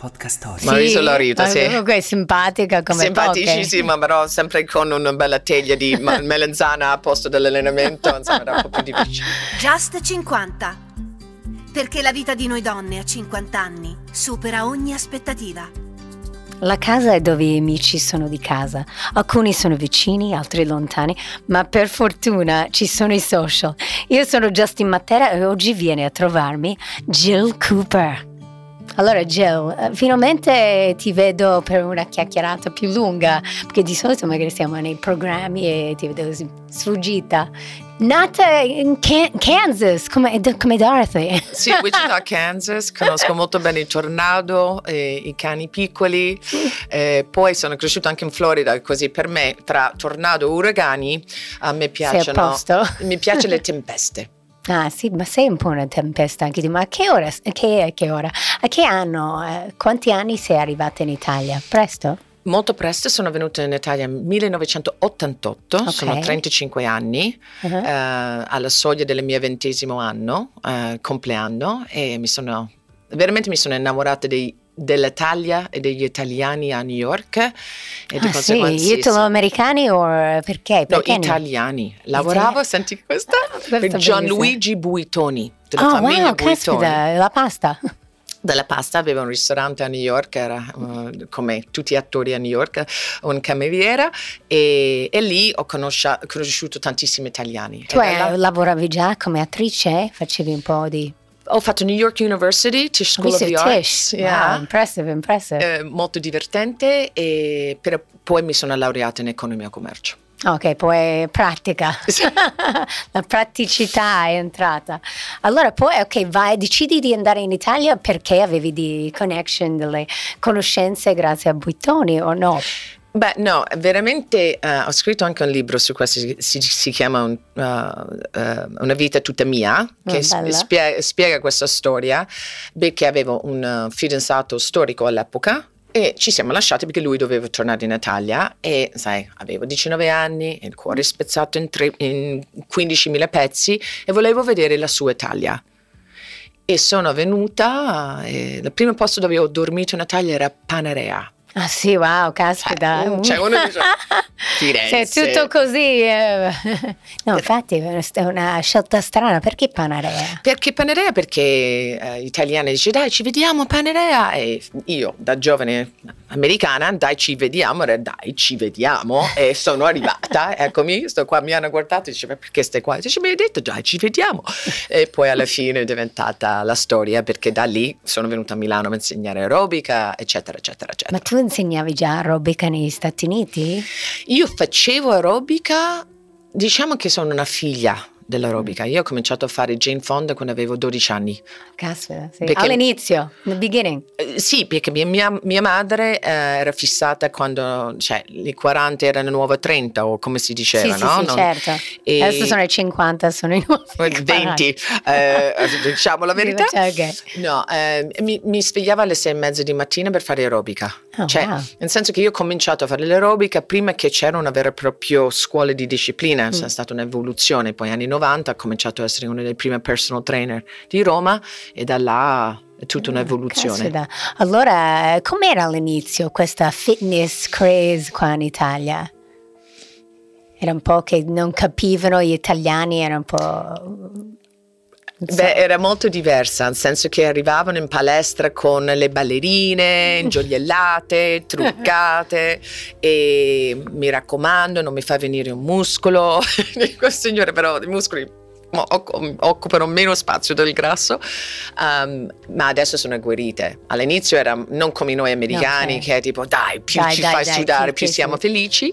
podcast story. Ma isola Rita, sì. Comunque è simpatica come Simpaticissima, poche. però sempre con una bella teglia di melanzana a posto dell'allenamento, insomma era un po' più difficile. Just 50. Perché la vita di noi donne a 50 anni supera ogni aspettativa. La casa è dove i amici sono di casa. Alcuni sono vicini, altri lontani, ma per fortuna ci sono i social. Io sono Justin Matera e oggi viene a trovarmi Jill Cooper. Allora Jill, eh, finalmente ti vedo per una chiacchierata più lunga, perché di solito magari siamo nei programmi e ti vedo sfuggita. Nata in Can- Kansas, come, come Dorothy. Sì, Wichita, Kansas, conosco molto bene il tornado, e i cani piccoli, eh, poi sono cresciuto anche in Florida, così per me tra tornado e uragani a me piacciono, mi piacciono le tempeste. Ah sì, ma sei un po' una tempesta anche tu, ma a che ora, a che, che ora, a che anno, eh, quanti anni sei arrivata in Italia? Presto? Molto presto sono venuta in Italia nel 1988, Ok. sono 35 anni, Uh-huh. eh, alla soglia del mio ventesimo anno, eh, compleanno, e mi sono, veramente mi sono innamorata dei- dell'Italia e degli italiani a New York. E Ah sì, conseguenza- sì, italo-americani o perché? No, perché no? italiani. Lavoravo, senti questa, è per. Gianluigi Buitoni, della Oh famiglia wow, Buitoni. caspita, la pasta. Della pasta aveva un ristorante a New York, era uh, come tutti gli attori a New York, un cameriera e, e lì ho conosciuto tantissimi italiani. Tu E hai- là- lavoravi già come attrice? Facevi un po' di... ho fatto New York University, Tisch Ho School of the Arts, yeah. Wow, impressive, impressive. Eh, molto divertente, e, però poi mi sono laureata in economia e commercio. Ok, poi pratica. Sì. La praticità è entrata. Allora poi, ok, vai, decidi di andare in Italia perché avevi di connection, delle conoscenze grazie a Buitoni o no? Beh, no, veramente eh, ho scritto anche un libro su questo, si, si- chiama un, uh, uh, Una vita tutta mia, che Ah, sp- bella. spie- spiega questa storia, perché avevo un uh, fidanzato storico all'epoca e ci siamo lasciati perché lui doveva tornare in Italia e, sai, avevo 19 anni, il cuore spezzato in, tre- in 15.000 pezzi e volevo vedere la sua Italia. E sono venuta, e il primo posto dove ho dormito in Italia era Panarea. Ah sì, wow, caspita. Eh, cioè, uno dice, Firenze. Sei tutto così. eh. No, infatti è una- è scelta strana. Perché Panarea? Perché Panarea? Perché eh, gli italiani dice dai ci vediamo a Panarea e io da giovane americana dai ci vediamo, era, dai ci vediamo e sono arrivata, eccomi, sto qua, mi hanno guardato e dice ma perché stai qua? Dice mi hai detto dai ci vediamo e poi alla fine è diventata la storia perché da lì sono venuta a Milano a insegnare aerobica eccetera eccetera eccetera. Ma tu insegnavi già aerobica negli Stati Uniti? Io facevo aerobica, diciamo che sono una figlia dell'aerobica, io ho cominciato a fare Jane Fonda quando avevo 12 anni. Caspita, sì. Perché- All'inizio, nel beginning. Eh, Sì, perché mia, mia- mia madre eh, era fissata quando, cioè, i 40 erano nuovo 30 o come si diceva, sì, no? sì, sì, Non- certo. e- Adesso sono i 50, sono i nuovi 20, eh, diciamo la verità. Ok. No, eh, mi, mi svegliava alle sei e mezza di mattina per fare aerobica. Oh, cioè, wow. nel senso che io ho cominciato a fare l'aerobica prima che c'era una vera e propria scuola di disciplina, Mm. c'è stata un'evoluzione. Poi anni 90 ho cominciato a essere uno dei primi personal trainer di Roma e da là è tutta un'evoluzione. Caspita. Allora, com'era all'inizio questa fitness craze qua in Italia? Era un po' che non capivano gli italiani, era un po'... Beh, era molto diversa, nel senso che arrivavano in palestra con le ballerine ingioiellate, truccate e mi raccomando, non mi fa venire un muscolo. Signore, però i muscoli occupano meno spazio del grasso, Um, ma adesso sono agguerrite. All'inizio era non come noi americani, Ok. che è tipo dai, più Dai, ci dai, fai dai, sudare, più sì, siamo felici.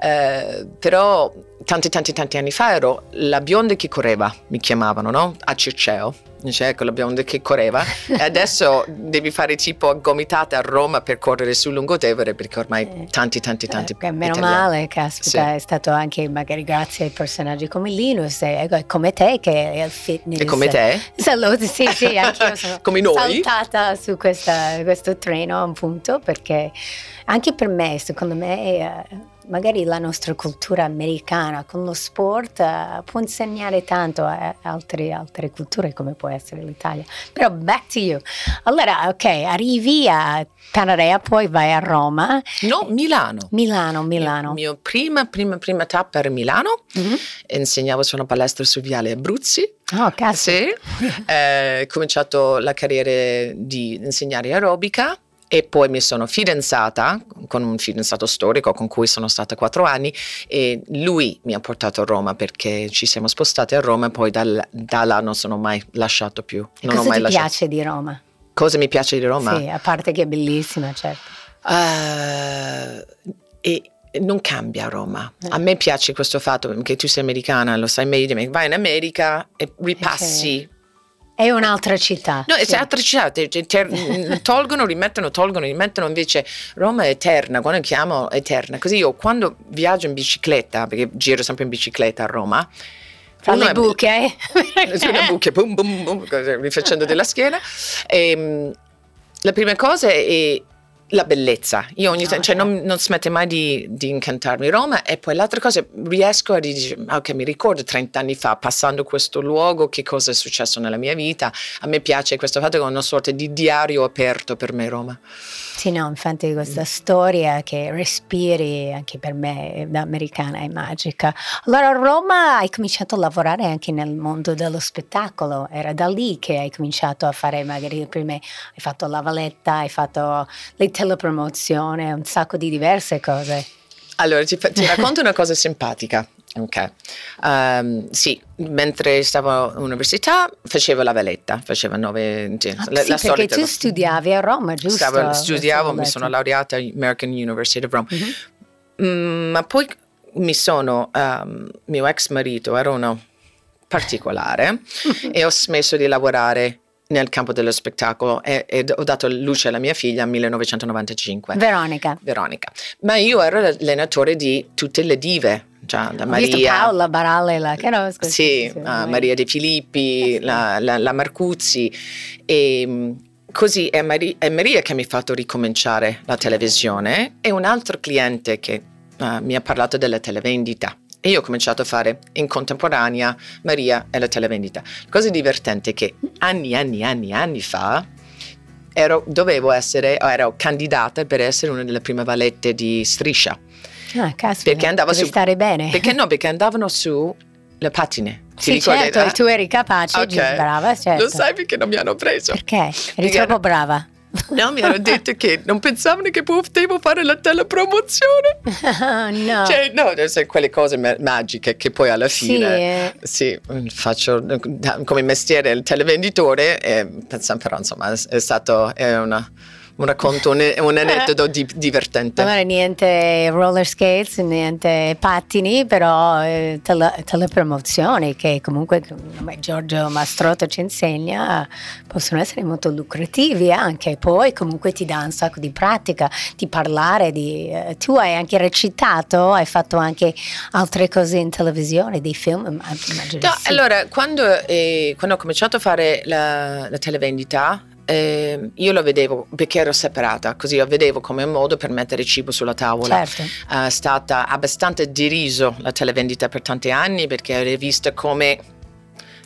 Eh, però tanti tanti tanti anni fa ero la bionda che correva, mi chiamavano, no? A Circeo. Dice, ecco la bionda che correva e adesso devi fare tipo gomitate a Roma per correre sul lungotevere perché ormai Eh, tanti tanti tanti Eh, meno italiani- male, caspita, Sì. è stato anche magari grazie ai personaggi come Linus e e come te che è il fitness. e come te Salute, sì, sì, anch'io sono Come noi? saltata su questa- questo treno a un punto perché anche per me, secondo me, eh, magari la nostra cultura americana con lo sport uh, può insegnare tanto a altre, altre, culture come può essere l'Italia. Però back to you. Allora, ok, arrivi a Panarea, poi vai a Roma. No, Milano. Milano, Milano. La mia prima, prima, prima tappa era Milano. Mm-hmm. Insegnavo su una palestra su Viale Abruzzi. Oh, cazzo. Sì. eh, ho cominciato la carriera di insegnare aerobica e poi mi sono fidanzata con un fidanzato storico con cui sono stata quattro anni e lui mi ha portato a Roma perché ci siamo spostati a Roma e poi dal, da là non sono mai lasciato più. Non cosa ho mai ti lasciato. piace di Roma? Cosa mi piace di Roma? Sì, a parte che è bellissima, certo. Uh, e non cambia Roma. Eh. A me piace questo fatto che tu sei americana, lo sai meglio di me. Vai in America e ripassi Okay. È un'altra città. No, sì. è altre città, tolgono, rimettono, tolgono, rimettono, invece Roma è eterna, quando chiamo è eterna. Così io quando viaggio in bicicletta, perché giro sempre in bicicletta a Roma, Fra uno le buche. sulle buche, boom, boom, boom, rifacendo della schiena. E, la prima cosa è la bellezza. Io ogni tanto, cioè, certo. non, non smette mai di, di incantarmi Roma e poi l'altra cosa, riesco a dire, "Ah, ok, mi ricordo 30 anni fa, passando questo luogo, che cosa è successo nella mia vita. A me piace questo fatto che è una sorta di diario aperto per me Roma. Sì, no, infatti questa storia che respiri anche per me da americana è magica. Allora a Roma hai cominciato a lavorare anche nel mondo dello spettacolo, era da lì che hai cominciato a fare magari prima hai fatto la valetta, hai fatto le telepromozioni, un sacco di diverse cose. Allora, ti, ti racconto una cosa simpatica. Ok, Ehm, sì, mentre stavo all'università facevo la valetta, facevo nove, sì, Ah, la, sì, la perché tu studiavi a Roma, giusto? Stavo- studiavo, mi sono laureata all'American University of Rome. Mhm. Mm, ma poi mi sono, um, mio ex marito era uno particolare e ho smesso di lavorare nel campo dello spettacolo e, e ho dato luce alla mia figlia nel 1995. Veronica. Veronica. Ma io ero l'allenatore di tutte le dive, cioè da Ho Maria. Paola Barale, la che no, scusa, Sì, sì, ah, vai. Maria De Filippi, Eh sì. la, la- la Marcuzzi e mm, così è, Mari- è Maria che mi ha fatto ricominciare la televisione e un altro cliente che ah, mi ha parlato della televendita. E io ho cominciato a fare in contemporanea Maria e la televendita. La cosa divertente è che anni, anni, anni, anni fa ero, dovevo essere, ero candidata per essere una delle prime valette di Striscia. Ah, caspita, Perché andava su- stare bene. Perché no? Perché andavano su le pattine. Ti Sì, ricordi? certo, e tu eri capace, ok. giusto, brava, certo. Lo sai perché non mi hanno preso? Perché? Eri Perché troppo era- brava. No, mi hanno detto che non pensavano che potevo fare la telepromozione. no. Cioè, no, sai, quelle cose ma- magiche che poi alla sì, fine... eh, Sì, faccio da- come mestiere il televenditore, e, pensa- però insomma è, è stato è una- un racconto, un, un aneddoto di- divertente. allora niente roller skates, niente pattini, però eh, tele- telepromozioni che comunque come Giorgio Mastrotto ci insegna possono essere molto lucrativi anche. Poi comunque ti dà un sacco di pratica, di parlare, di, eh, tu hai anche recitato, hai fatto anche altre cose in televisione, dei film, ma- immagino No, sì. allora, quando, eh, quando ho cominciato a fare la, la televendita, eh, io lo vedevo perché ero separata, così lo vedevo come un modo per mettere cibo sulla tavola. Certo. È stata abbastanza deriso la televendita per tanti anni perché era vista come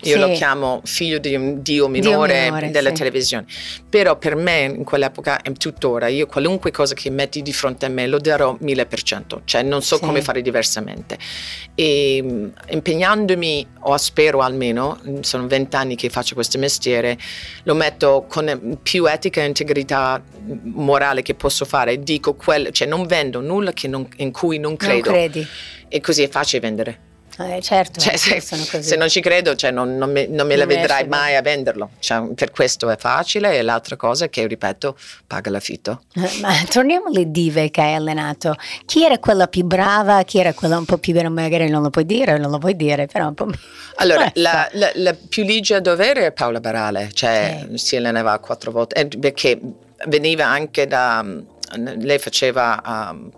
io Sì. lo chiamo figlio di un dio minore, minore, della sì. televisione. Però per me in quell'epoca e tuttora io qualunque cosa che metti di fronte a me lo darò mille per cento, cioè non so Sì. come fare diversamente. E impegnandomi, o spero almeno, sono vent'anni che faccio questo mestiere, lo metto con più etica e integrità morale che posso fare. Dico quello, cioè non vendo nulla che non- in cui non Non credo. credi? e così è facile vendere. Eh, certo, Cioè, se, se non ci credo, cioè, non, non me, non me la Non riesci vedrai a mai a venderlo. Cioè, per questo è facile. E l'altra cosa è che, ripeto, paga l'affitto. Eh, Ma torniamo alle dive che hai allenato. Chi era quella più brava? Chi era quella un po' più vera? Magari non lo puoi dire, non lo puoi dire, però un po'. Allora, la, la- la più ligia a dovere è Paola Barale, cioè Sì. si allenava quattro volte, eh, perché veniva anche da... Lei faceva um,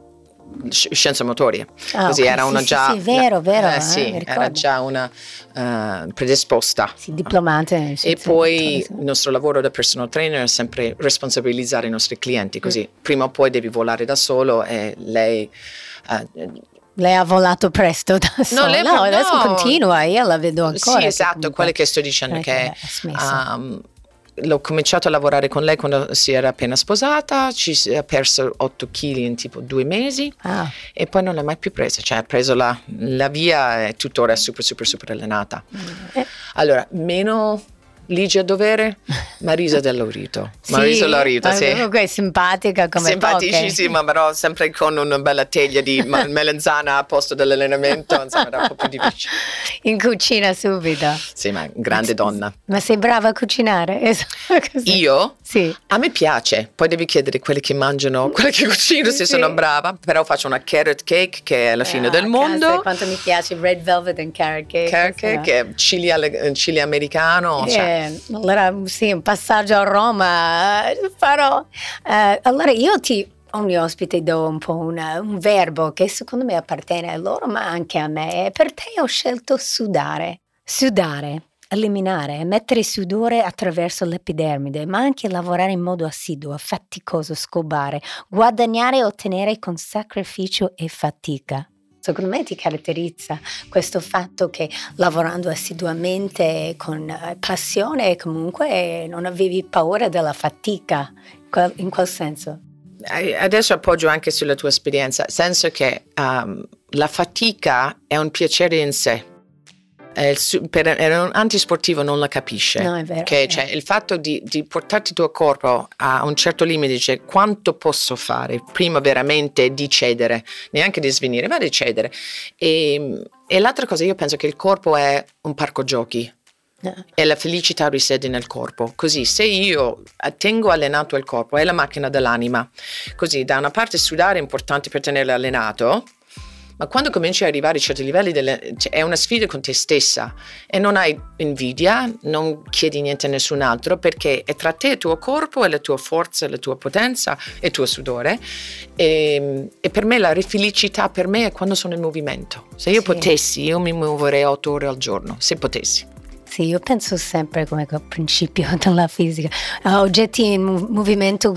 scienze motorie. Ah, Così ok, era sì, una già... sì, vero, vero, eh, eh, sì, era già una eh, predisposta. Sì, diplomate. in E poi il nostro lavoro da personal trainer è sempre responsabilizzare i nostri clienti, così Mm. prima o poi devi volare da solo e lei... eh, Lei ha volato presto da sola. lei- no, adesso no. continua, io la vedo ancora. sì, esatto, quello che sto dicendo Eh, che um, l'ho cominciato a lavorare con lei quando si era appena sposata, ci si è perso 8 kg in tipo due mesi Ah, e poi non l'ha mai più presa, cioè ha preso la, la via e tuttora è super super super allenata. eh, Allora, meno Ligia Dovere, Marisa Dell'Aurito. sì, Marisa Dell'Aurito, ma sì. Comunque è simpatica come Simpaticissima, però sempre con una bella teglia di melanzana a posto dell'allenamento, insomma era un po' più difficile. poche. In cucina subito. Sì, ma grande donna. Ma sei brava a cucinare? Esatto. Io? Sì. A me piace, poi devi chiedere quelli che mangiano, quelli che cucino se Sì. sono brava, però faccio una carrot cake che è la fine Ah, del mondo, Quanto mi piace red velvet and carrot cake. carrot cake insomma. che è chili, alle- chili americano, cioè, Allora sì, un passaggio a Roma eh, farò. Eh, allora io ti ogni ospite do un po' una- un verbo che secondo me appartiene a loro ma anche a me. Per te ho scelto sudare. Sudare. Eliminare, mettere sudore attraverso l'epidermide, ma anche lavorare in modo assiduo, faticoso, scobare, guadagnare e ottenere con sacrificio e fatica. Secondo me ti caratterizza questo fatto che lavorando assiduamente con eh, passione comunque non avevi paura della fatica, in quel senso. Adesso appoggio anche sulla tua esperienza, nel senso che um, la fatica è un piacere in sé. Eh, per un antisportivo non la capisce. No, è vero. Che, cioè, il fatto di, di portarti il tuo corpo a un certo limite, dice quanto posso fare prima veramente di cedere, neanche di svenire, ma di cedere. E, e l'altra cosa, io penso che il corpo è un parco giochi e la felicità risiede nel corpo. Così se io tengo allenato il corpo, è la macchina dell'anima. Così da una parte sudare è importante per tenerlo allenato, ma quando cominci ad arrivare a certi livelli delle- cioè, è una sfida con te stessa e non hai invidia, non chiedi niente a nessun altro perché è tra te e il tuo corpo e la tua forza, la tua potenza e il tuo sudore e, e per me la felicità per me è quando sono in movimento. Se io Sì. potessi io mi muoverei otto ore al giorno, se potessi. Sì, io penso sempre come principio della fisica. Oggetti in mov- movimento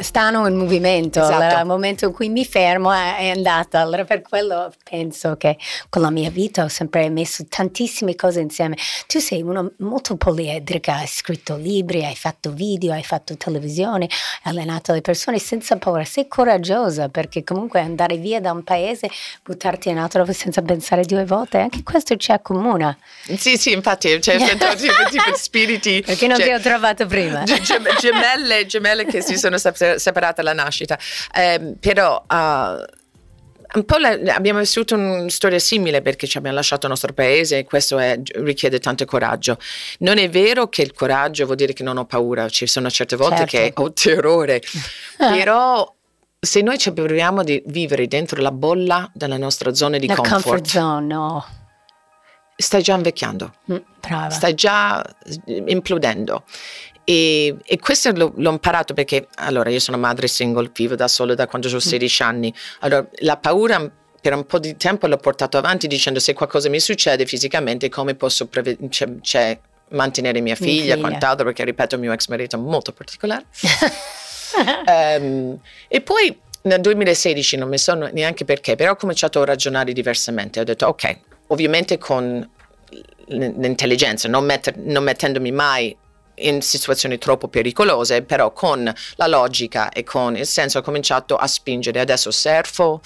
stanno in movimento. Esatto. Allora, al momento in cui mi fermo è, è andata. Allora per quello penso che con la mia vita ho sempre messo tantissime cose insieme. Tu sei una molto poliedrica, hai scritto libri, hai fatto video, hai fatto televisione, hai allenato le persone senza paura. Sei coraggiosa perché comunque andare via da un paese, buttarti in altro senza pensare due volte, anche questo ci accomuna. Sì, sì, infatti di spiriti. Perché non cioè, ti ho trovato prima? ge- gem- gemelle, gemelle che si sono sep- separate alla nascita. Ehm, però ah, un po' la- abbiamo vissuto una storia simile perché ci abbiamo lasciato il nostro paese e questo è- richiede tanto coraggio. Non è vero che il coraggio vuol dire che non ho paura, ci sono certe volte Certo. che ho terrore, però se noi ci proviamo di vivere dentro la bolla della nostra zona di La comfort, comfort zone, no. stai già invecchiando Mm, stai già eh, implodendo. E, e questo l'ho, l'ho imparato perché allora io sono madre single, vivo da sola da quando ho 16 anni. Allora la paura per un po' di tempo l'ho portato avanti dicendo se qualcosa mi succede fisicamente come posso preve- cioè, cioè, mantenere mia Mia figlia, figlia. quant'altro perché ripeto il mio ex marito è molto particolare. Ehm, e poi nel 2016 non mi so neanche perché, però ho cominciato a ragionare diversamente. Ho detto, ok, ovviamente con l'intelligenza, non, metter- non mettendomi mai in situazioni troppo pericolose, però con la logica e con il senso ho cominciato a spingere. Adesso surfo,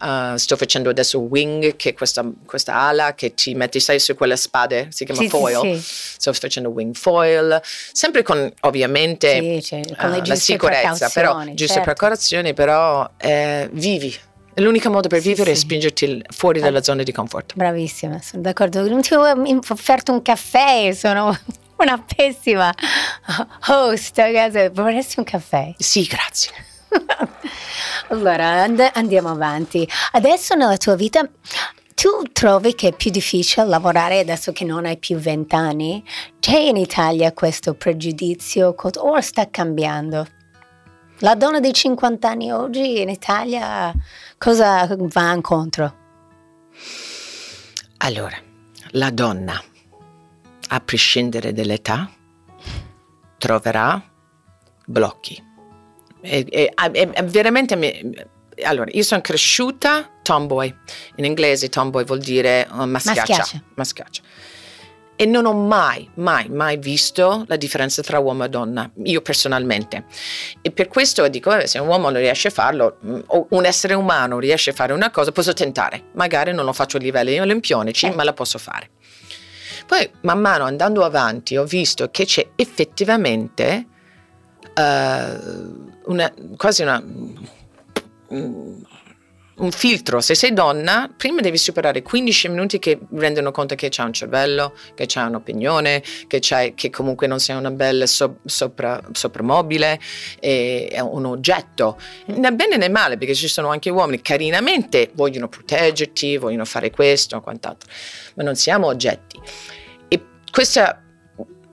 uh, sto facendo adesso wing, che è questa, questa ala che ti metti, sai, su quelle spade, si chiama Sì, sì, foil. sì. Sto facendo wing foil, sempre con ovviamente Sì, cioè, con eh, la sicurezza, però giuste certo. precauzioni, però eh, vivi. È L'unico modo per Sì, vivere è sì. spingerti il- fuori dalla zona di comfort. Bravissima, sono d'accordo. Non ti ho offerto un caffè, sono una pessima host. ragazzi. Vorresti un caffè? Sì, grazie. allora, and- andiamo avanti. Adesso nella tua vita tu trovi che è più difficile lavorare adesso che non hai più vent'anni? C'è in Italia questo pregiudizio o sta cambiando? La donna dei 50 anni oggi in Italia cosa va incontro? Allora, la donna, a prescindere dall'età, troverà blocchi. E, e, e, veramente mi, allora, io sono cresciuta tomboy, in inglese tomboy vuol dire uh, maschiaccia. Maschiaccia. maschiaccia. E non ho mai, mai, mai visto la differenza tra uomo e donna, io personalmente. E per questo dico, eh, se un uomo non riesce a farlo, mm, o un essere umano riesce a fare una cosa, posso tentare. Magari non lo faccio a livelli olimpionici, Certo. ma la posso fare. Poi, man mano andando avanti, ho visto che c'è effettivamente eh, una, quasi una, un filtro. Se sei donna, prima devi superare 15 minuti che rendono conto che c'è un cervello, che c'è un'opinione, che, c'hai- che comunque non sei una bella so- sopra, soprammobile, è un oggetto. Né bene né male, perché ci sono anche uomini carinamente vogliono proteggerti, vogliono fare questo o quant'altro, ma non siamo oggetti. E questa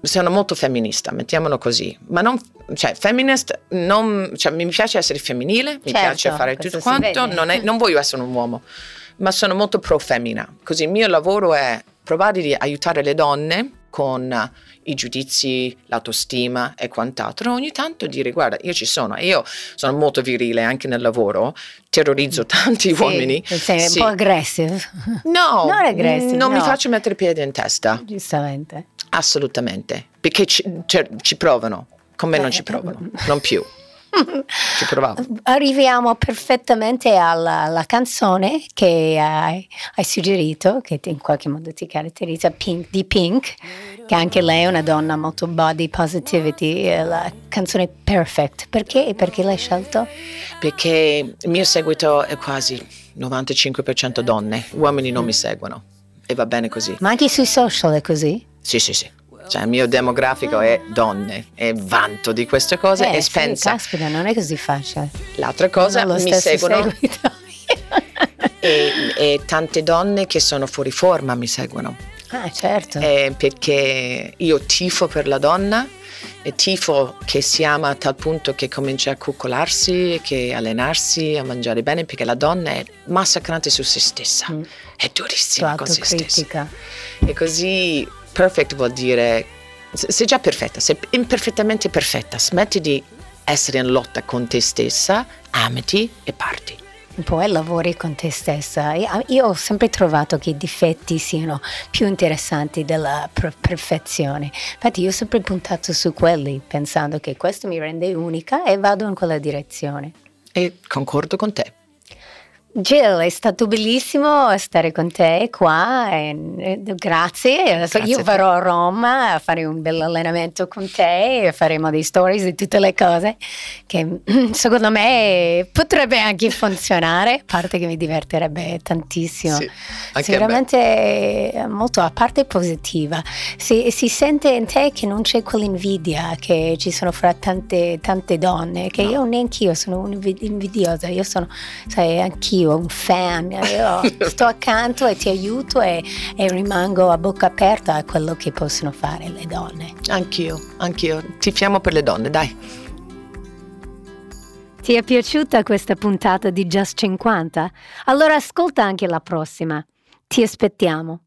sono molto femminista, mettiamolo così, ma non, cioè, feminist, non, cioè, mi piace essere femminile, mi Certo, piace fare tutto quanto, non, è- non voglio essere un uomo, ma sono molto pro femmina, così il mio lavoro è provare di aiutare le donne con i giudizi, l'autostima e quant'altro, ogni tanto dire guarda io ci sono, io sono molto virile anche nel lavoro, terrorizzo tanti Sì, uomini. Sei Sì. un po' aggressive. No, Non aggressive, non mi no. faccio mettere piede in testa. Giustamente. Assolutamente, perché ci, cioè, ci provano, con me non ci provano, non più. Ci provavo. Arriviamo perfettamente alla, alla canzone che hai, hai suggerito, che in qualche modo ti caratterizza, Pink, di Pink, che anche lei è una donna molto body positivity, la canzone Perfect. Perché? Perché l'hai scelto? Perché il mio seguito è quasi 95% donne, uomini non mi seguono e va bene così. Ma anche sui social è così? Sì, sì, sì. Cioè, il mio demografico è donne e vanto di queste cose Eh, e sì, pensa. caspita, non è così facile. L'altra cosa, Non mi seguono e, e tante donne che sono fuori forma mi seguono. ah, certo. Eh, perché io tifo per la donna e tifo che si ama a tal punto che comincia a coccolarsi, che allenarsi, a mangiare bene, perché la donna è massacrante su se stessa, Mm. è durissima con se stessa. E così perfect vuol dire se- sei già perfetta, sei imperfettamente perfetta, smetti di essere in lotta con te stessa, amati e parti. Poi lavori con te stessa. Io, io ho sempre trovato che i difetti siano più interessanti della per- perfezione. Infatti io ho sempre puntato su quelli, pensando che questo mi rende unica e vado in quella direzione. E concordo con te. Jill, è stato bellissimo stare con te qua, e- e grazie. Adesso Grazie io a verrò a Roma a fare un bel allenamento con te e faremo dei stories di tutte le cose che secondo me potrebbe anche funzionare, a parte che mi divertirebbe tantissimo. Sì. Sicuramente molto a parte positiva. Si, si sente in te che non c'è quell'invidia che ci sono fra tante, tante donne, che No. io neanche io sono un'invidiosa, io sono, sai, anch'io un fan, io sto accanto e ti aiuto e, e rimango a bocca aperta a quello che possono fare le donne. Anch'io, anch'io. Tifiamo per le donne, dai. Ti è piaciuta questa puntata di Just 50? Allora ascolta anche la prossima. Ti aspettiamo.